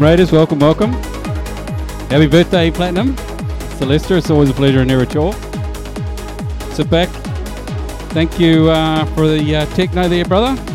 Raiders. Welcome, welcome. Happy birthday, Platinum. Celeste, it's always a pleasure and never a chore. Sit back. Thank you uh, for the uh, techno there, brother.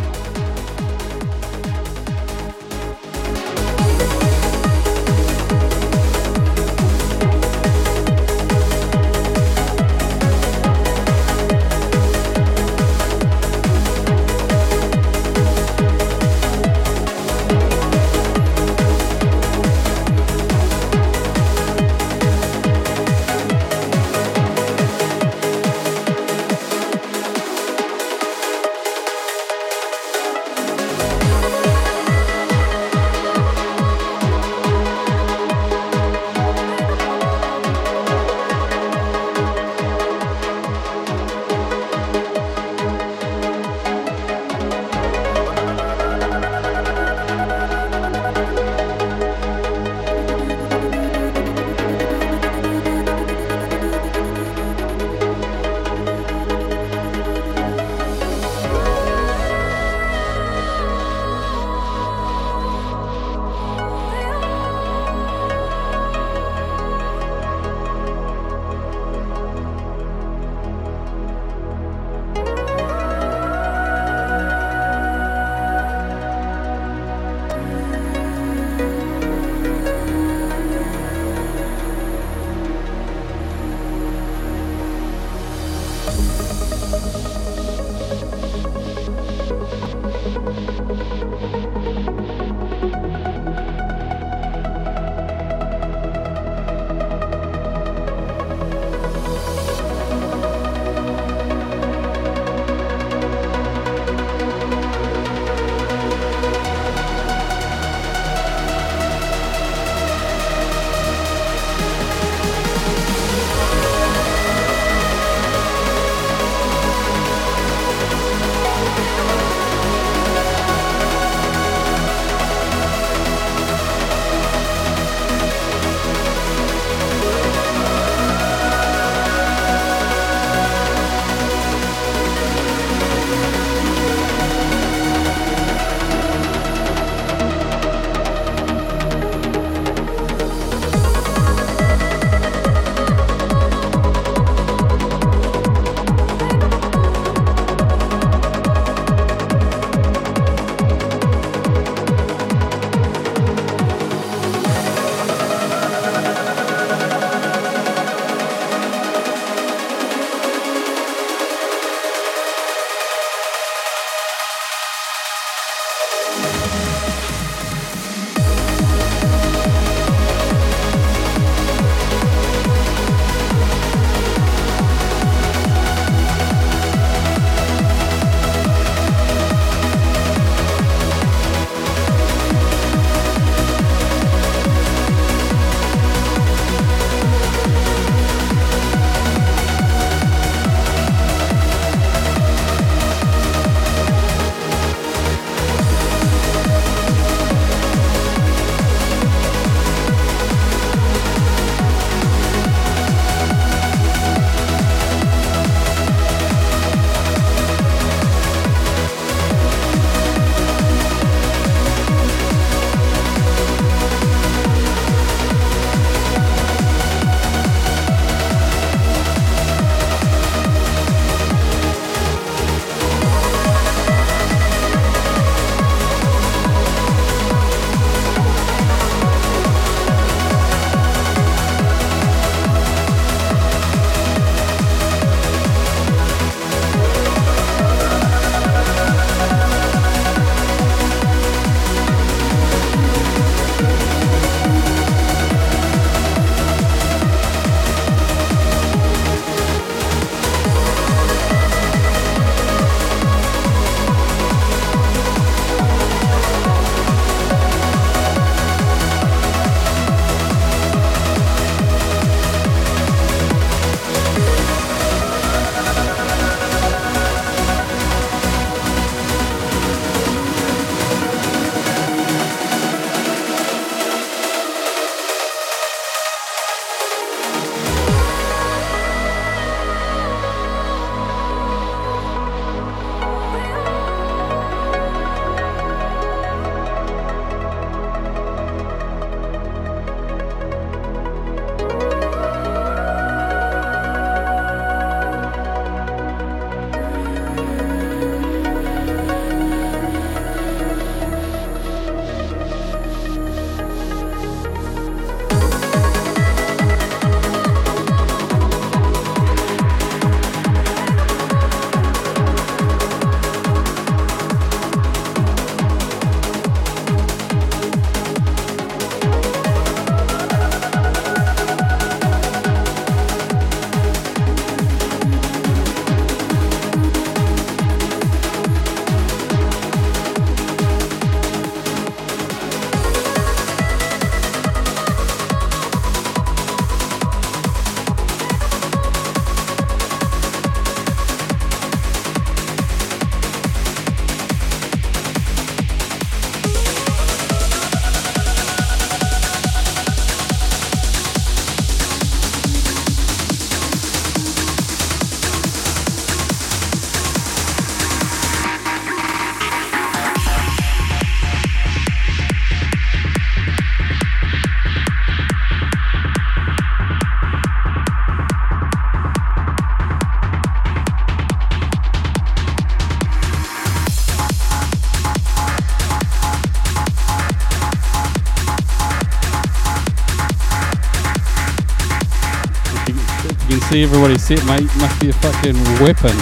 See everybody set, mate. Must be a fucking weapon.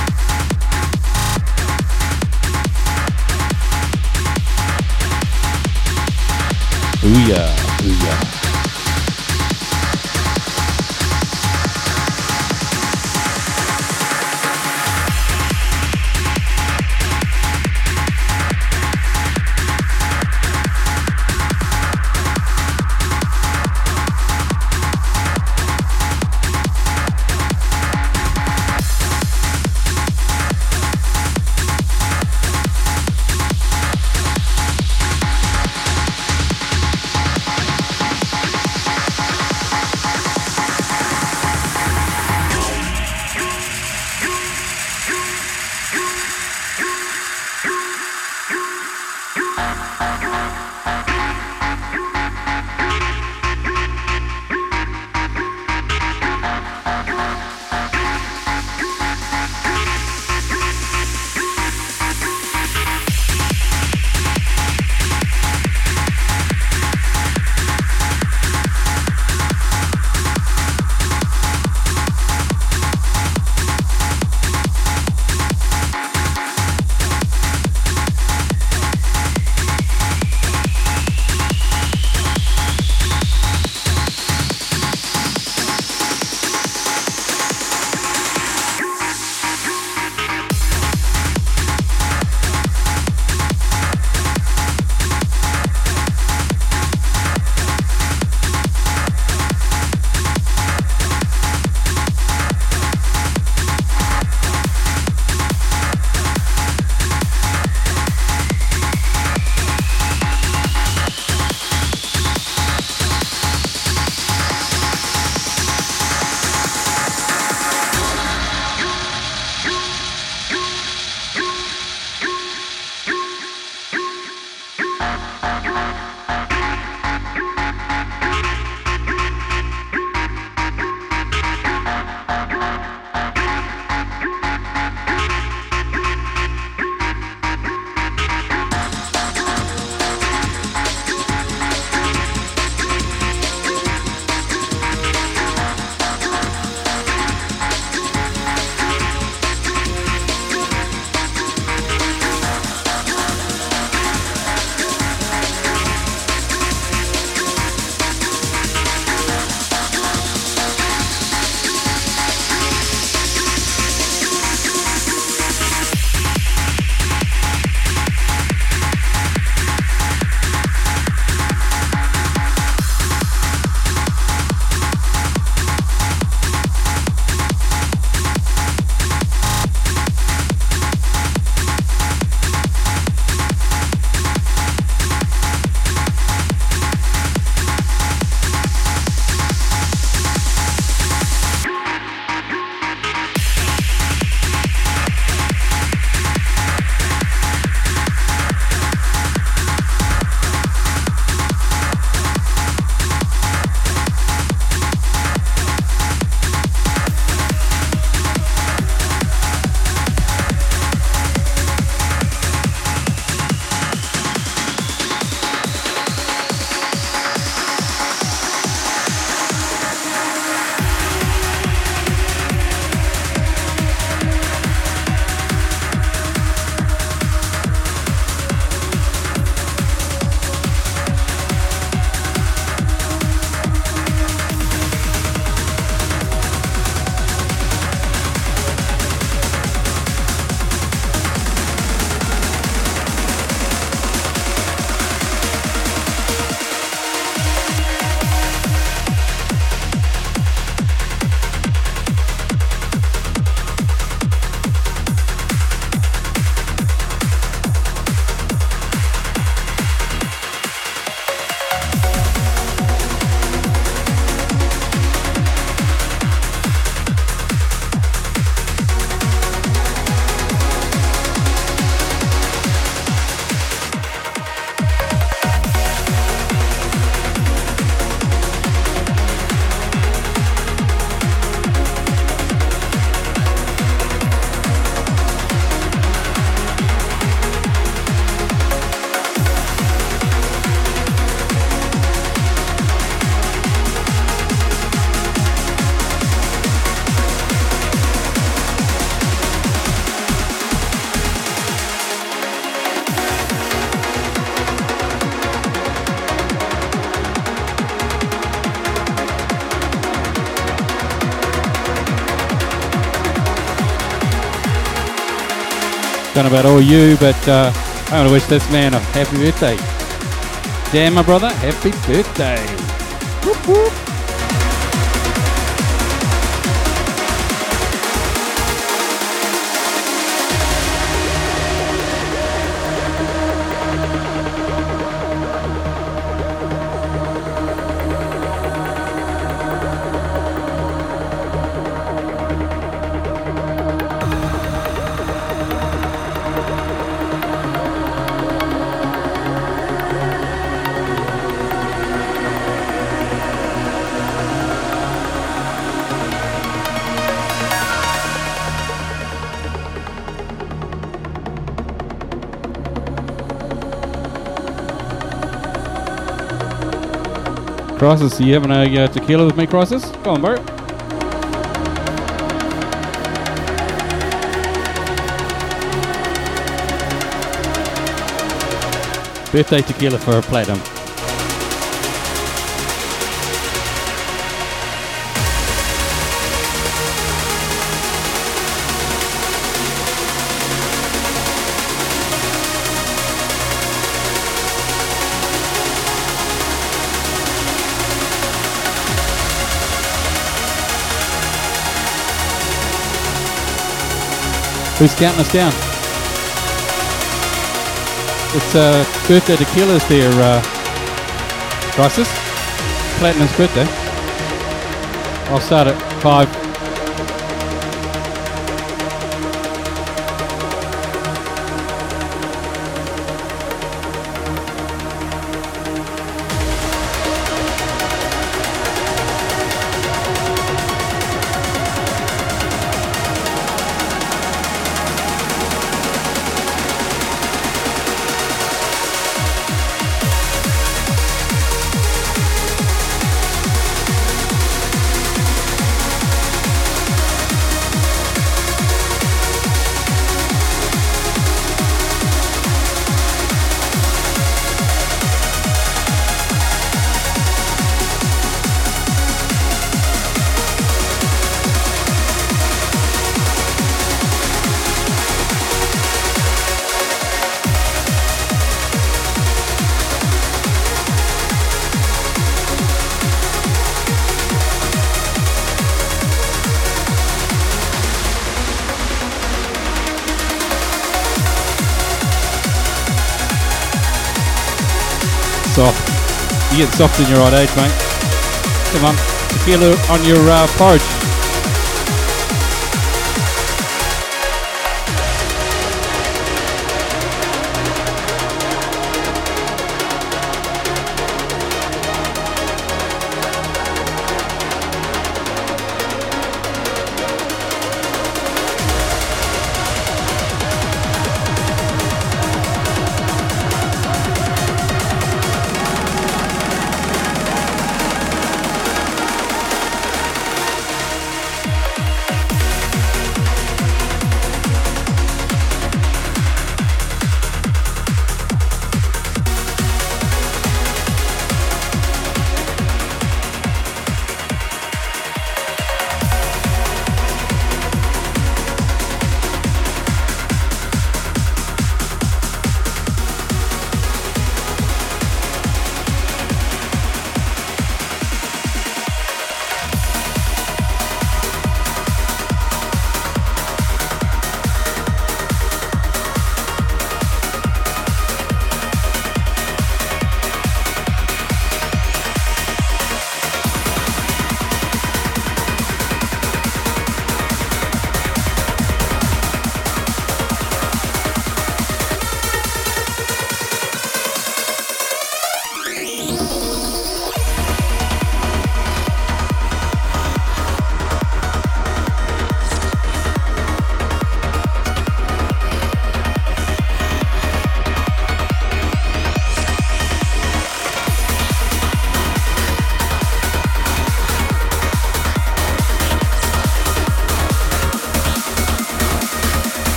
Booyah, booyah. Don't know about all you, but uh, I want to wish this man a happy birthday. Dan, my brother, happy birthday. Whoop, whoop. Crosses, you having a uh, tequila with me, Crosses? Go on, Bert. Birthday tequila for a platinum. Who's counting us down? It's uh, birthday to tequila's there, uh, Crisis. Platinum's birthday. I'll start at get soft in your old age, mate. Come on. Feel it on your uh, porridge.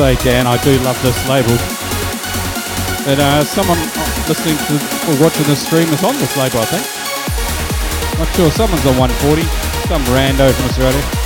Dan, I do love this label. But uh, someone listening to or watching the stream is on this label, I think. Not sure. Someone's on 140. Some rando from Australia.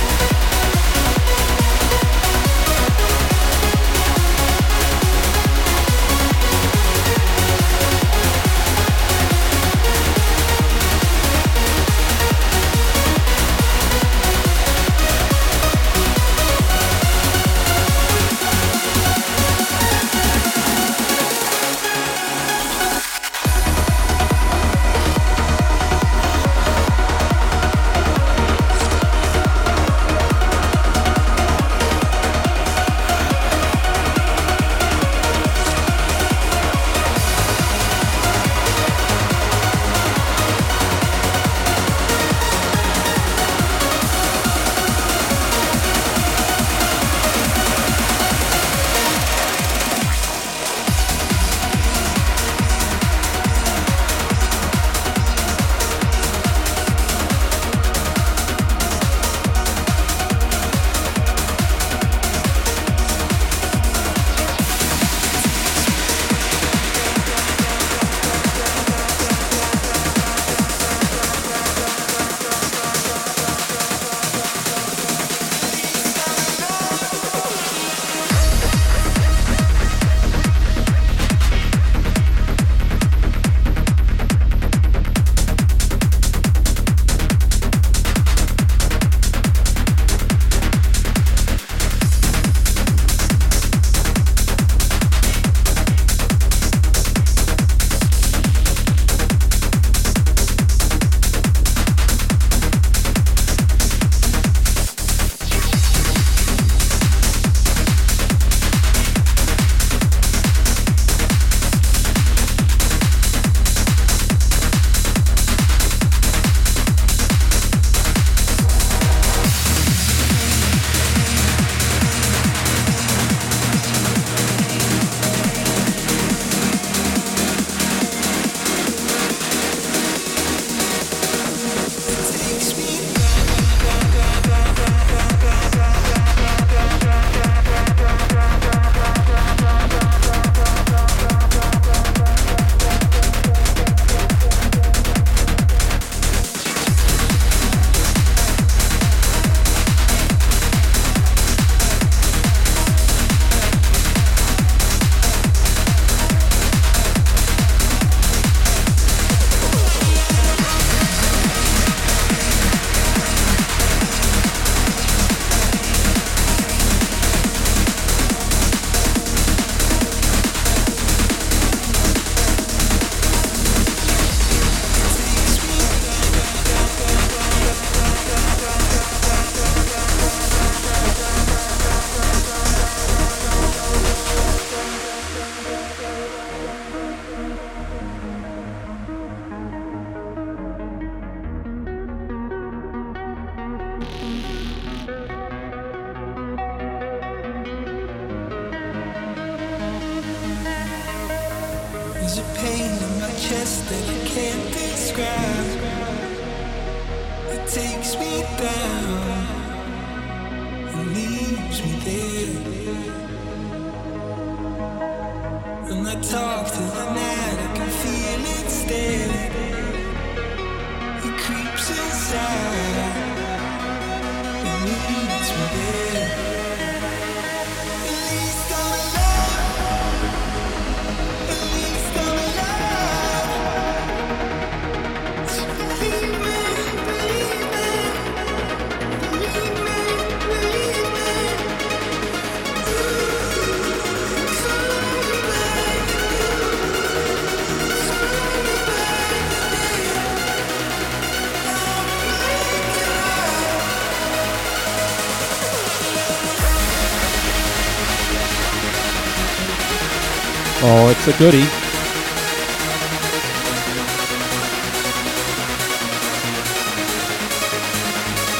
It's a goodie.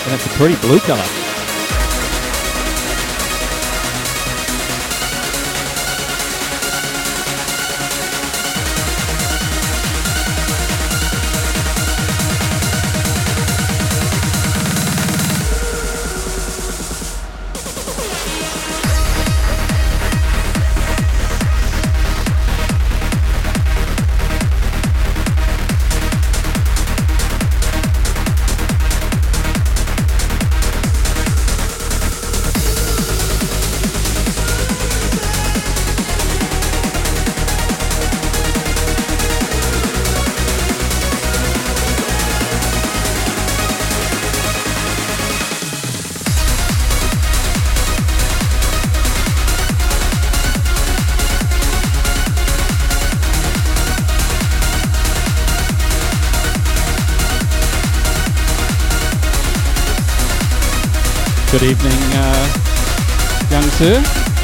And it's a pretty blue color. Good evening, uh, sir.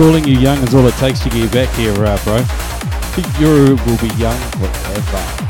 Calling you young is all it takes to get you back here, uh, bro. You will be young forever.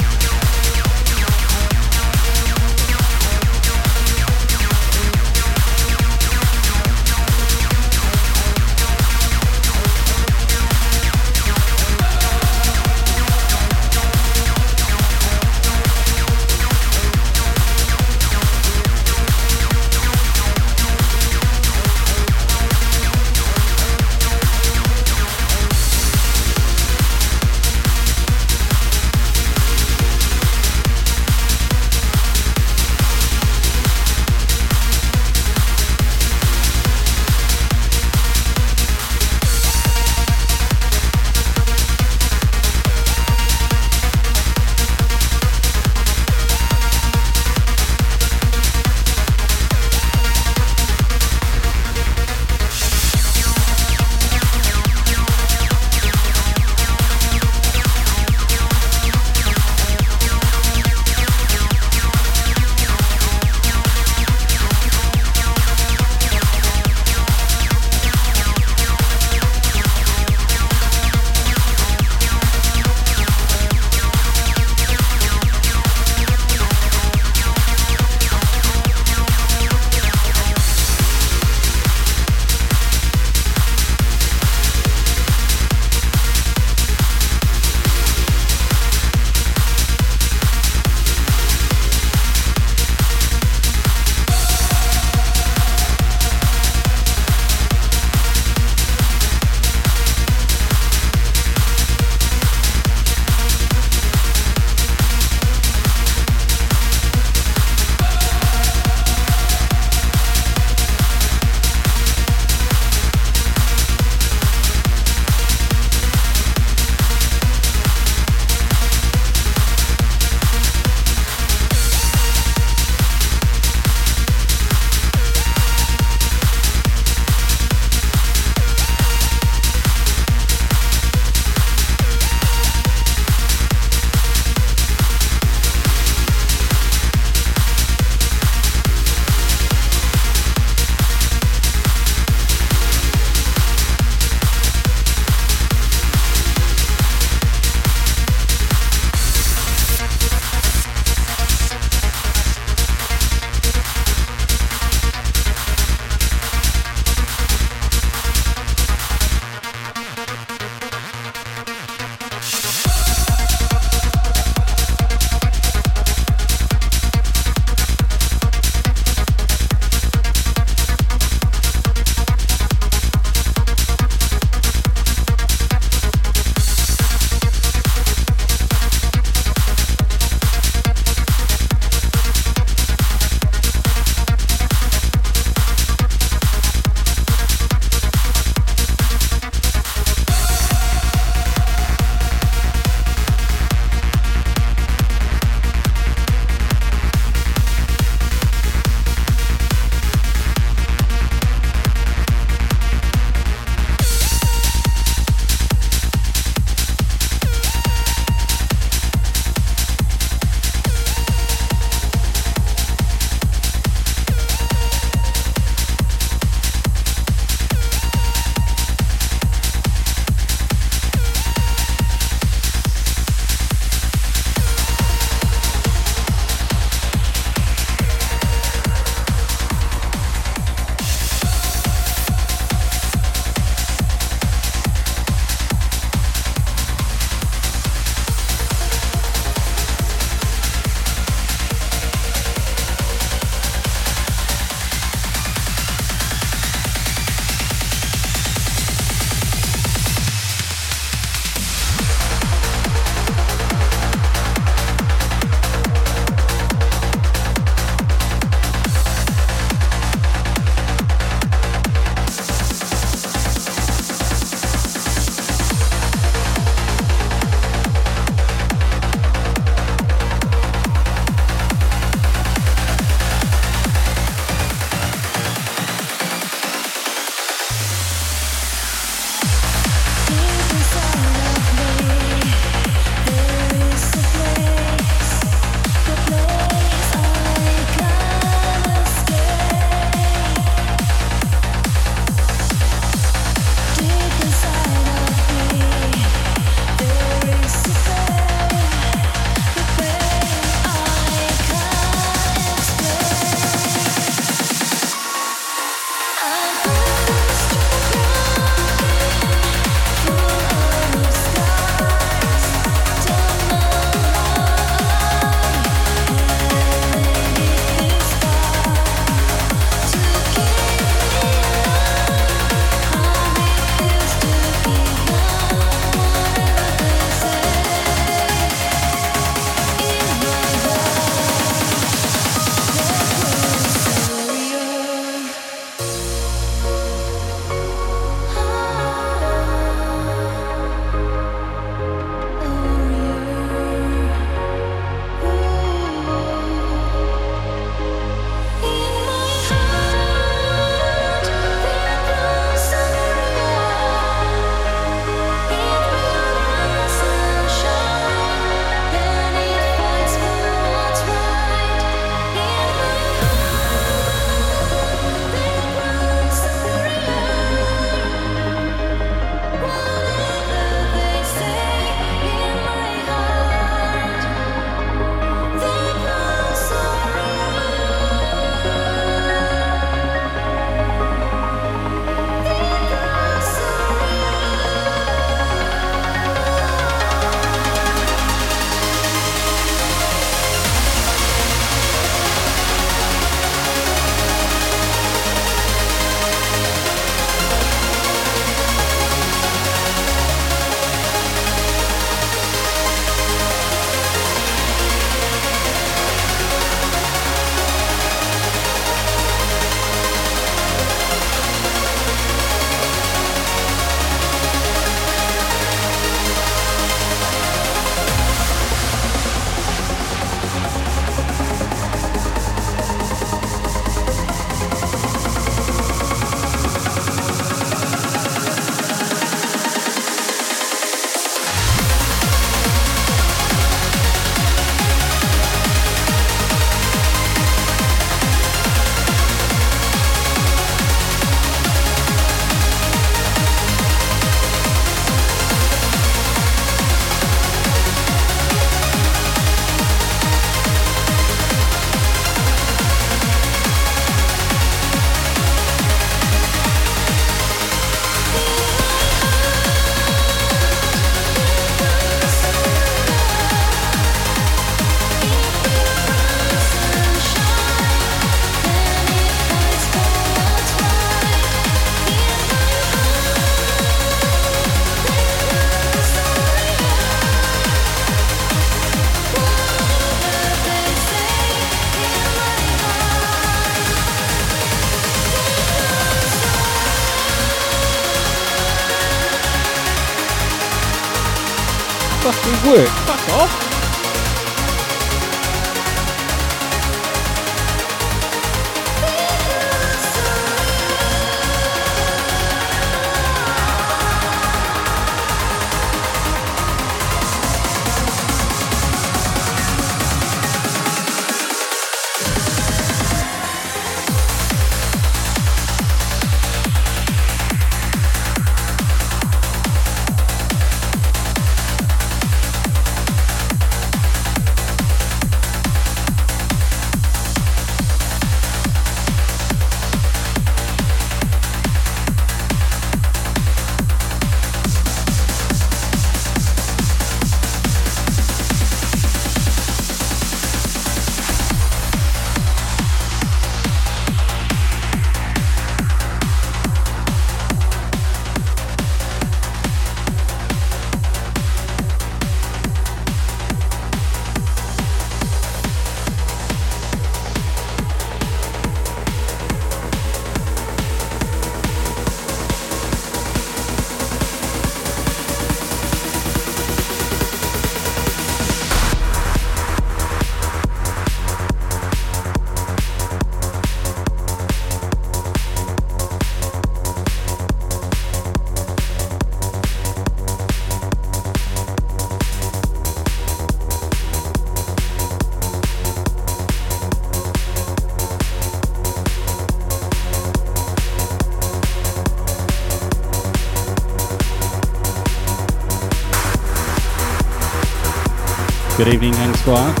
Good evening, Young Squire.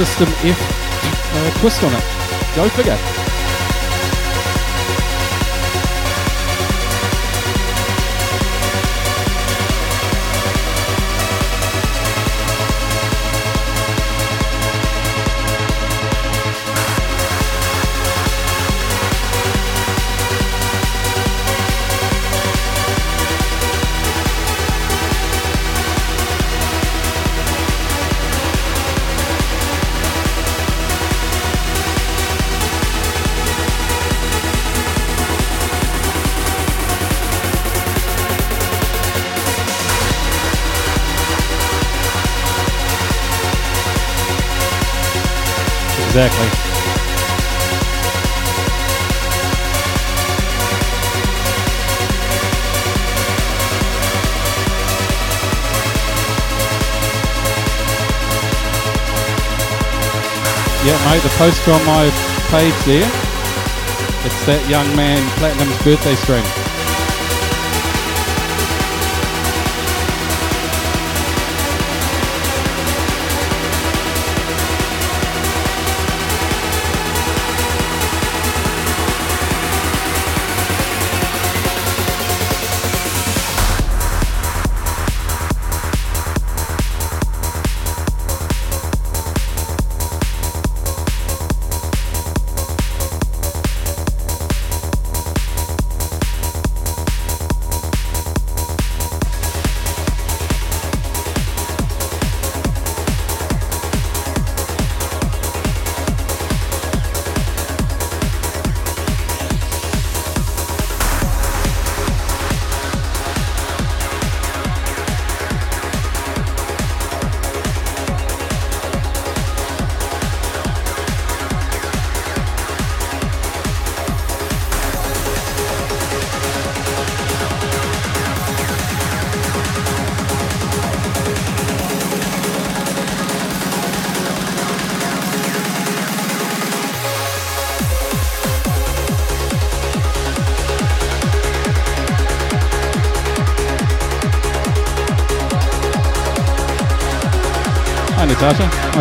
System F uh, twist on it. Go figure. Exactly. Yeah, mate, the poster on my page there. It's that young man Platinum's birthday stream.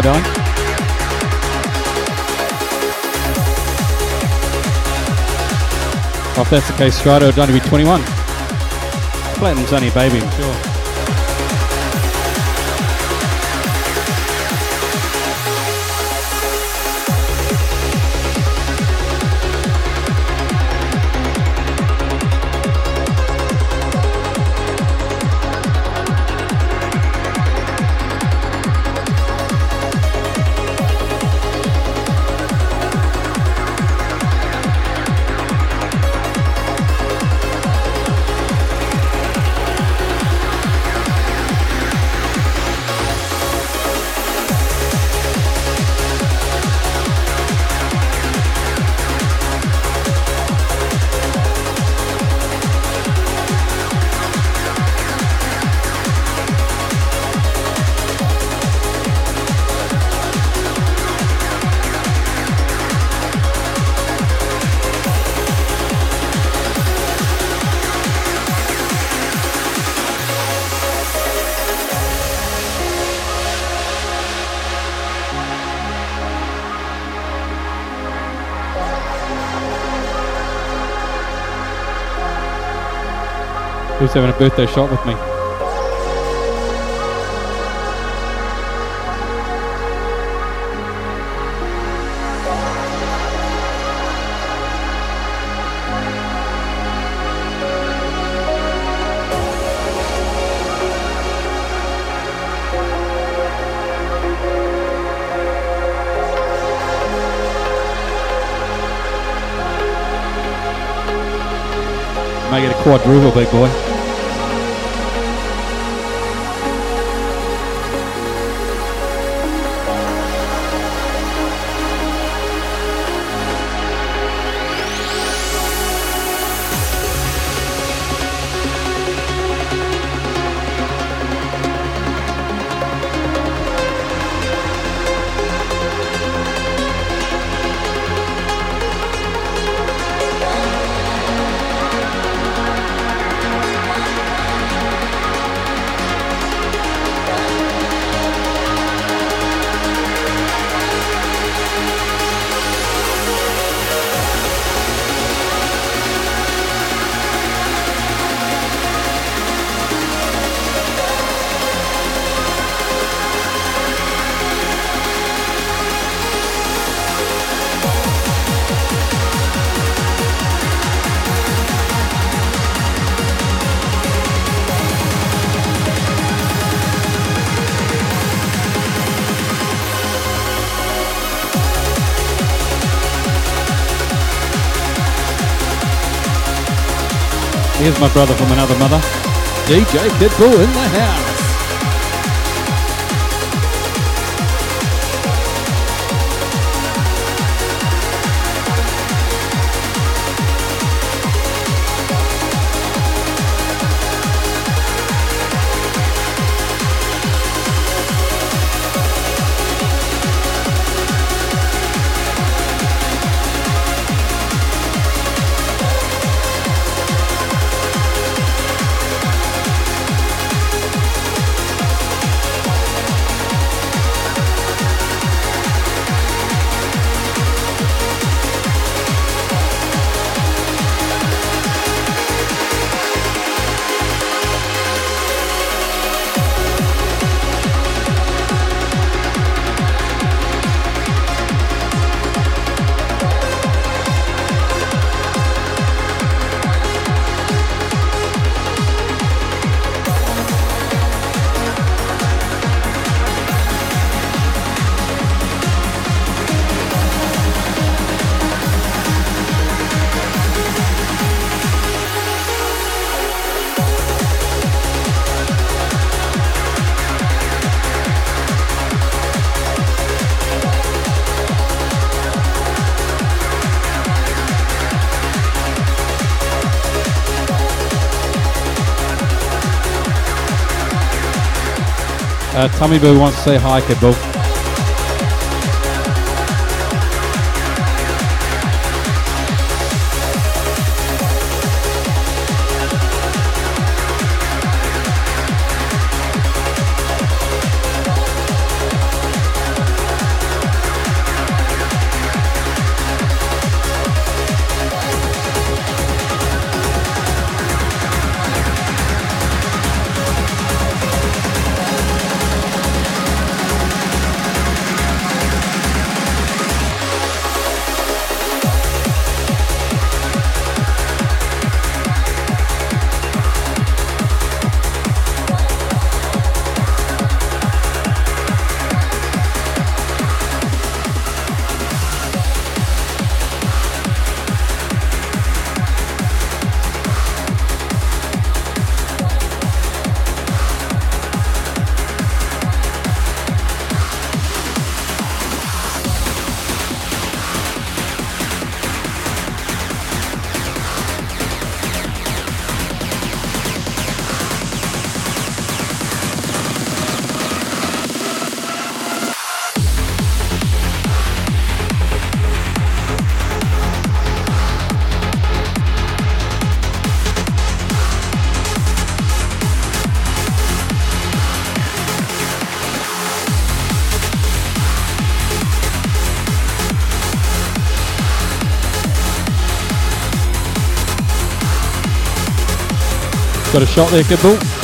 Hi. Well, if that's the case, Strider would only be 21. Platinum's only a baby, sure. Who's having a birthday shot with me? Make it a quadruple, big boy. My brother from another mother, DJ Pitbull in the house. Uh, Tommy Boo wants to say hi, Kid Bull. Got a shot there, Kaboom. I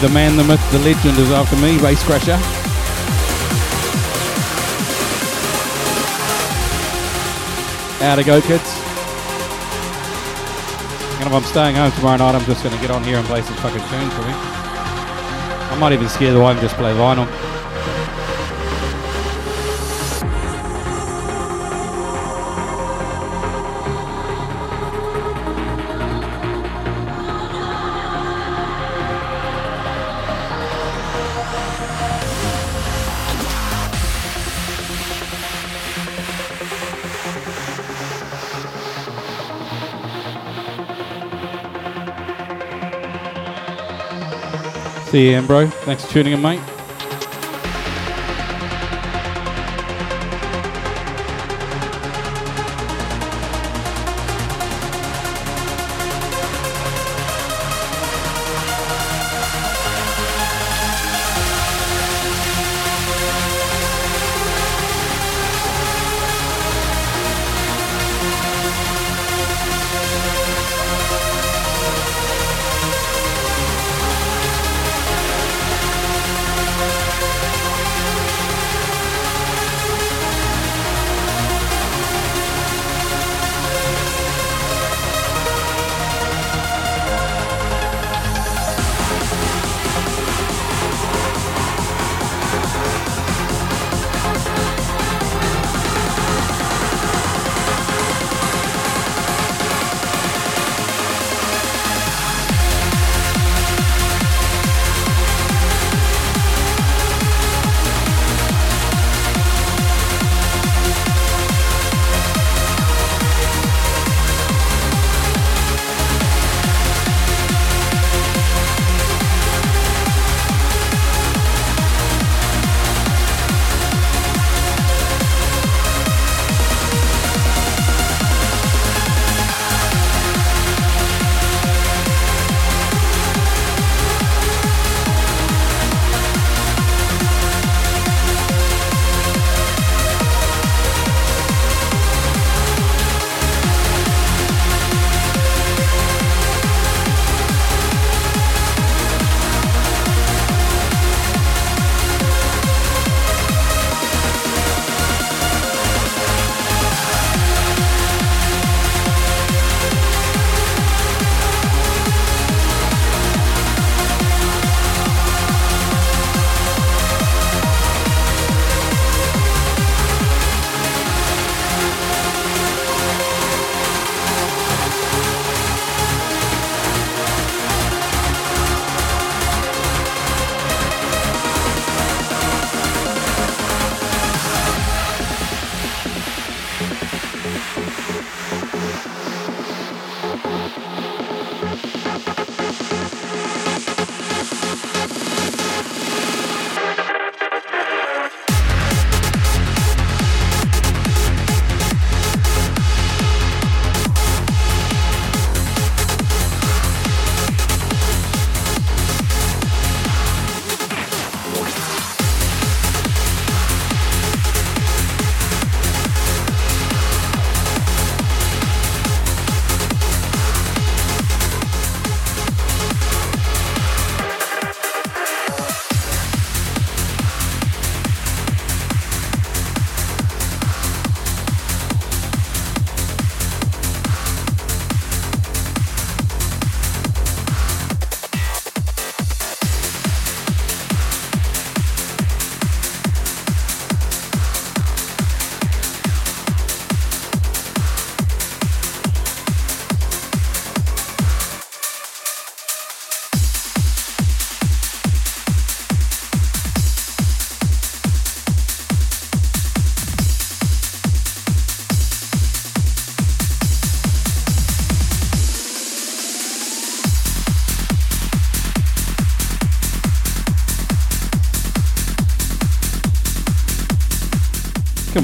the man, the myth, the legend is after me, Bass Crasher. How to go, kids. And if I'm staying home tomorrow night, I'm just going to get on here and play some fucking tunes for me. I might even scare the wife and just play vinyl. See you, bro. Thanks for tuning in, mate.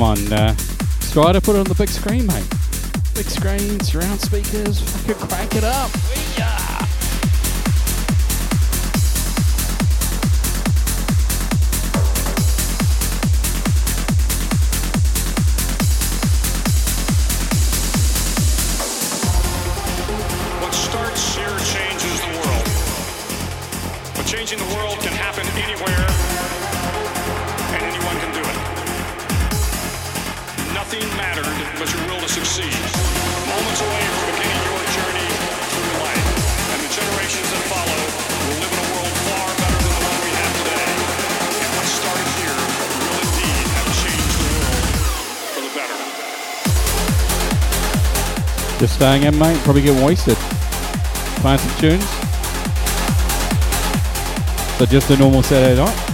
Come on, uh, to put it on the big screen, mate. Big screen, surround speakers, fucking crank it up. Just staying in, eh, mate. Probably getting wasted. Playing some tunes. So just a normal Saturday night.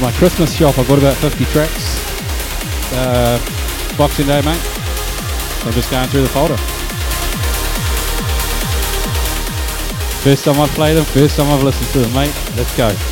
my Christmas shop. I've got about 50 tracks. Uh, Boxing Day, mate. So I'm just going through the folder. First time I've played them, first time I've listened to them, mate. Let's go.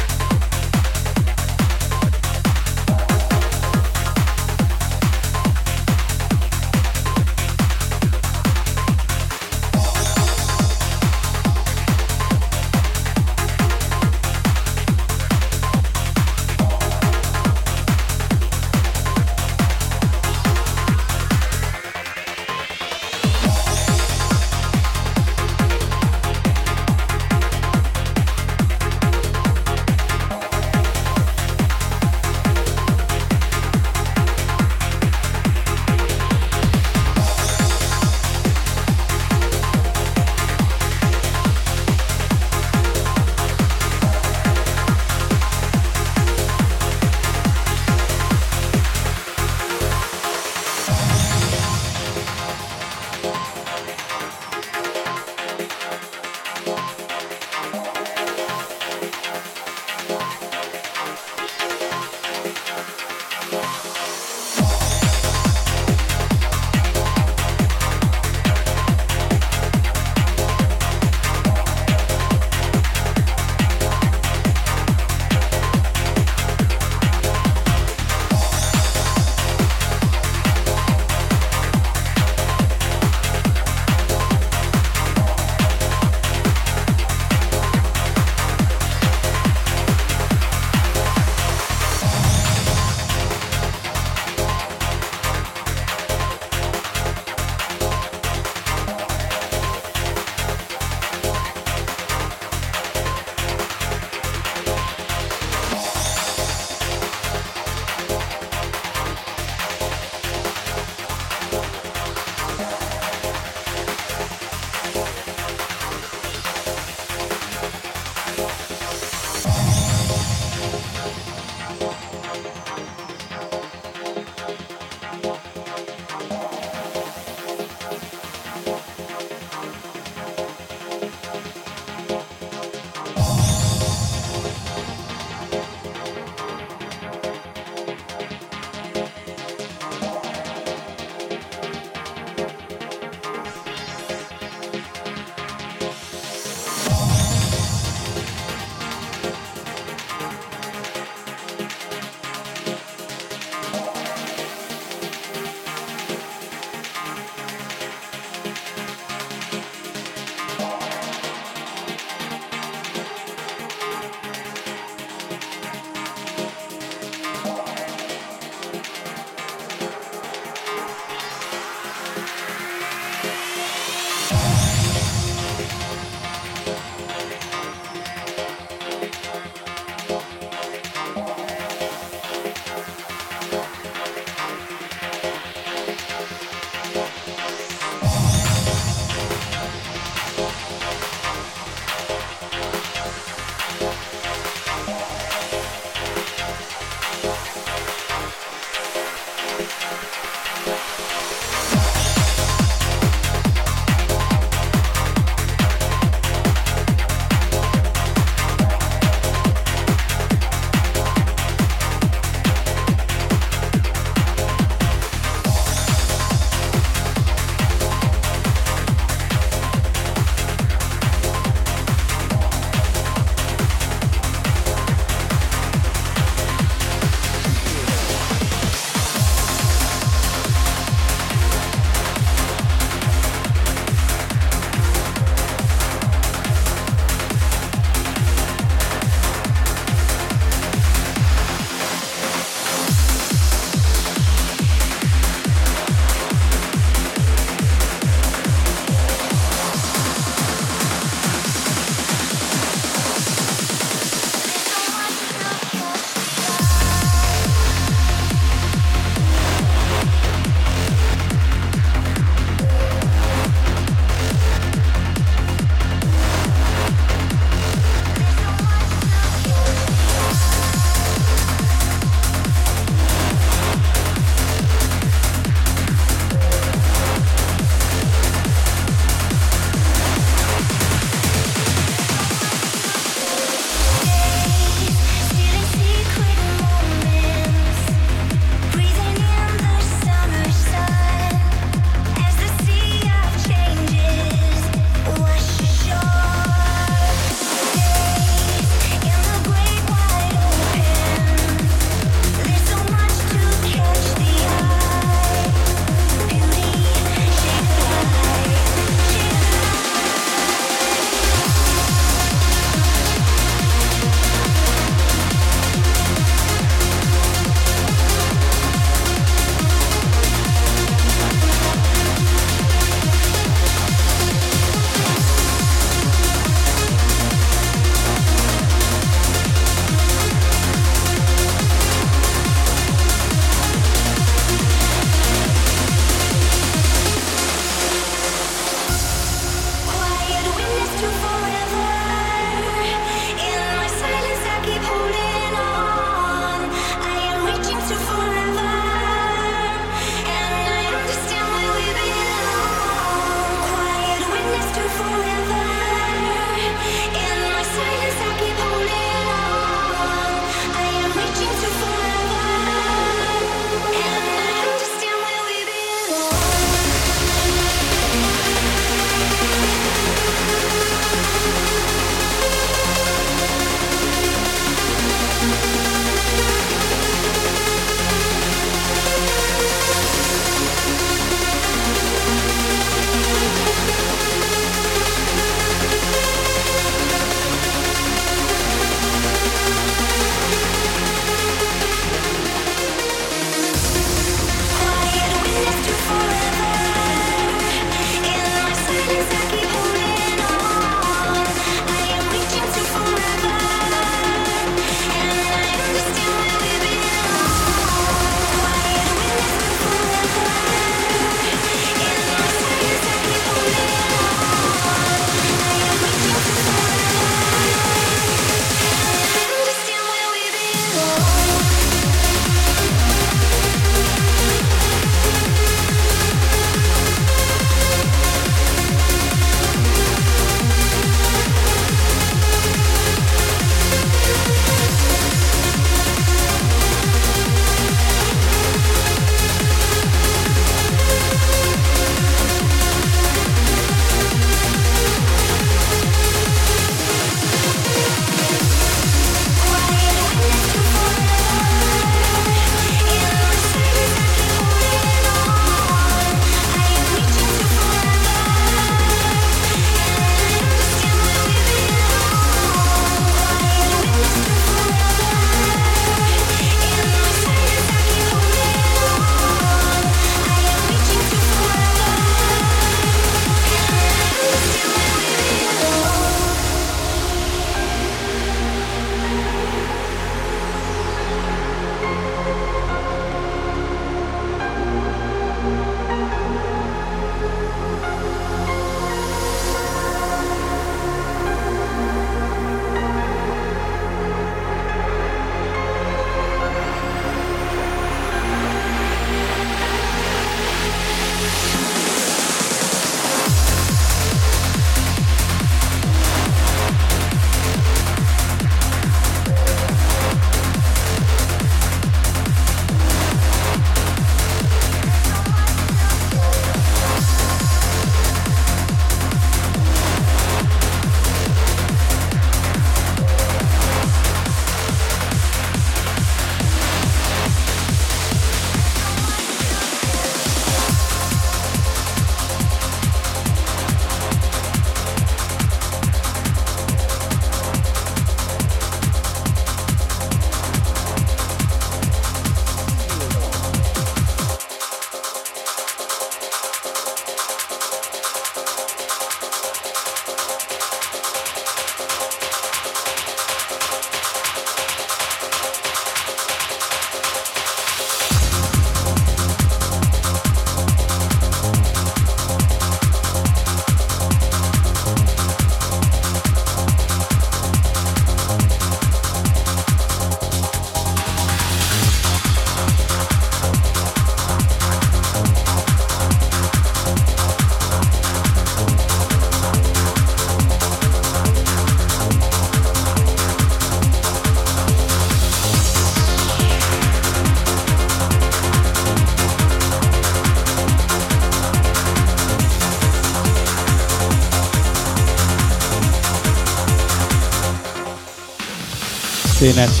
CNS. Seek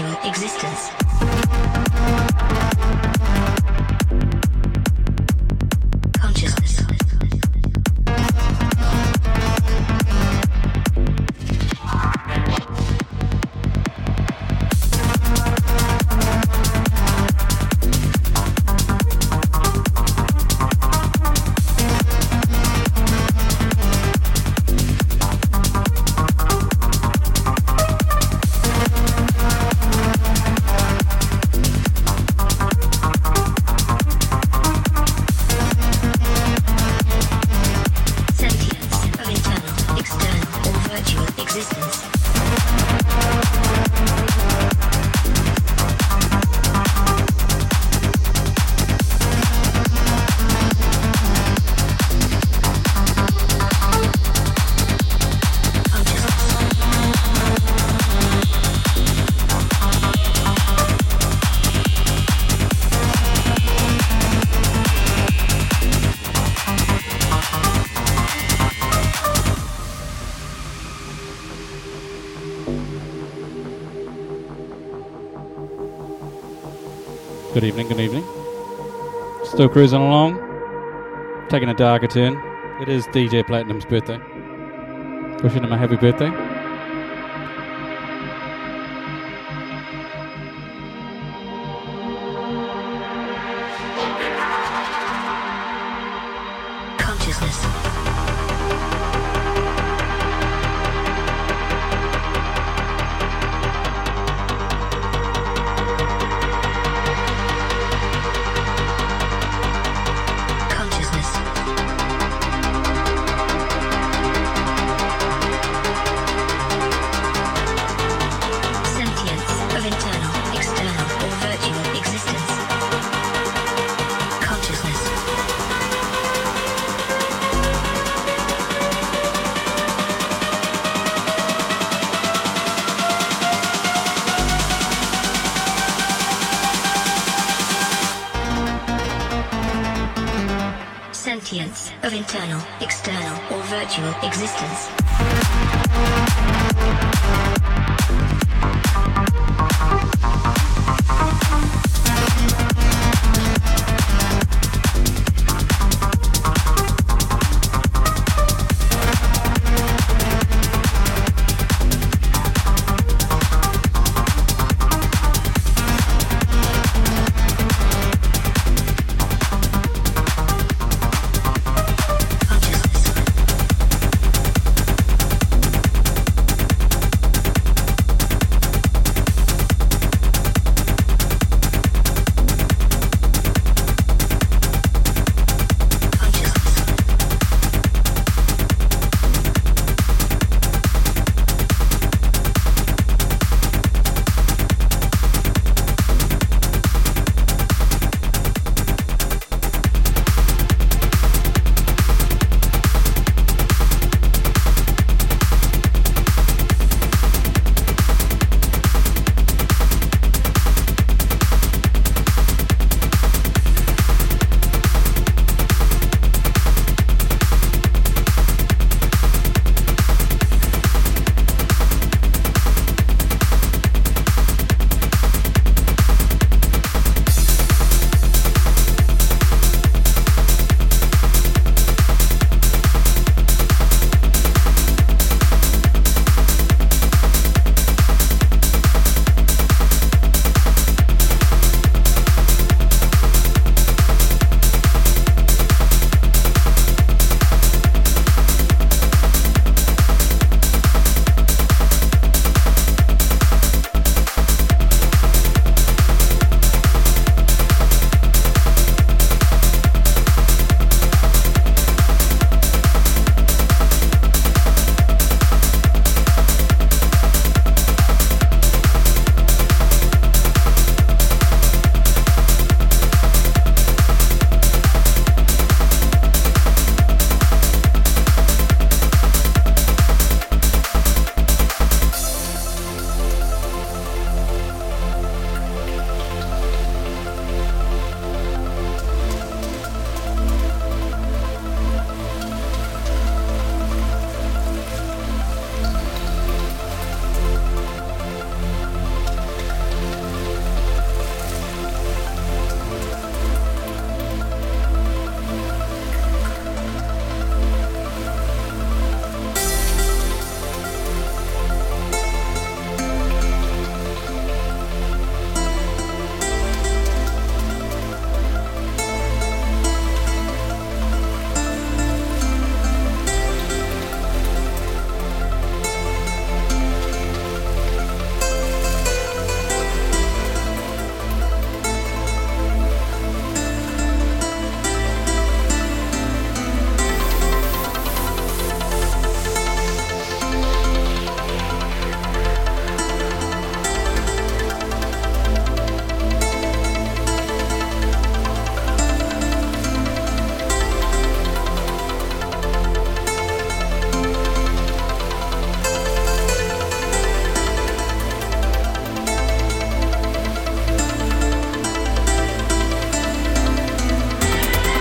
exceptional existence. Still cruising along. taking a darker turn. It is DJ Platinum's birthday. Wishing him a happy birthday. Internal, external, or virtual existence.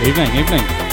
Evening, evening.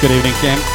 Good evening, Ken.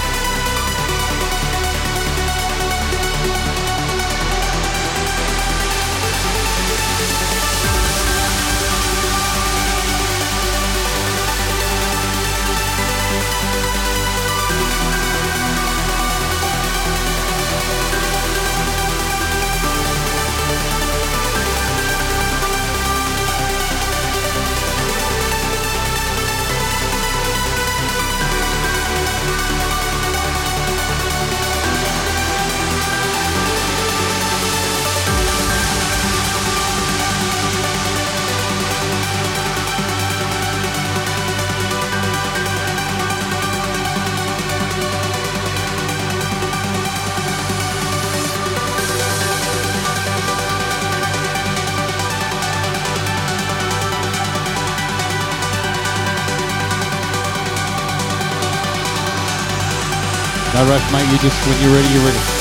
Mate. You just when you're ready, you're ready.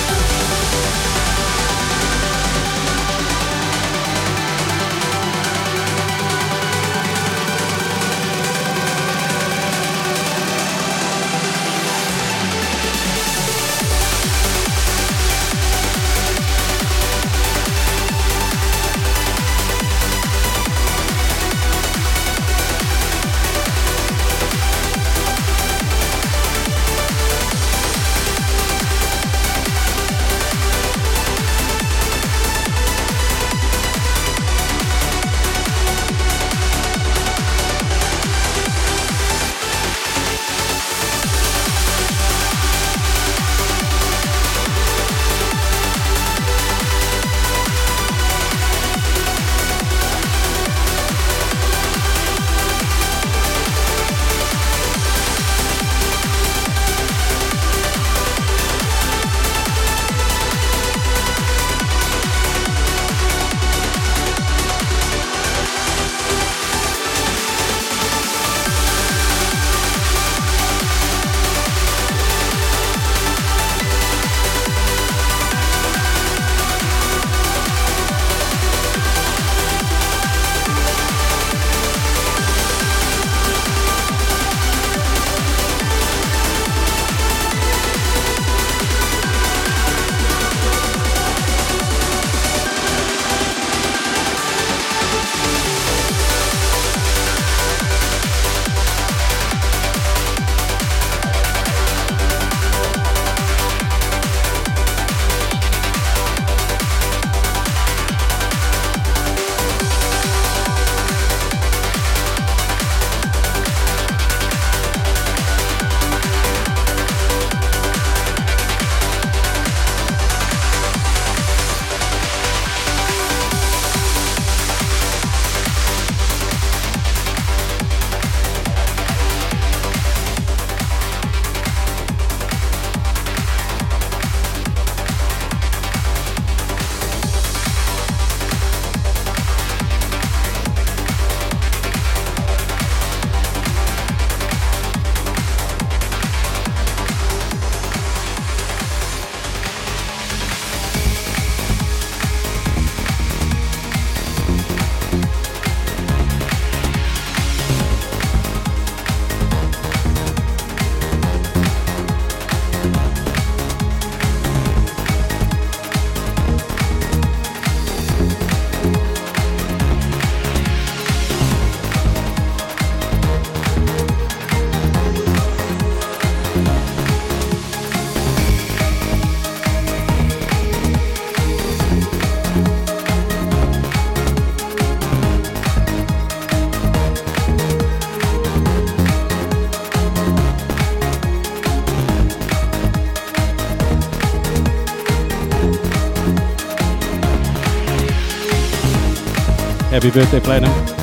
Happy birthday, Platinum.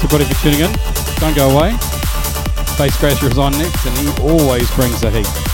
Thanks everybody for tuning in. Don't go away. Bass Crasher is on next, and he always brings the heat.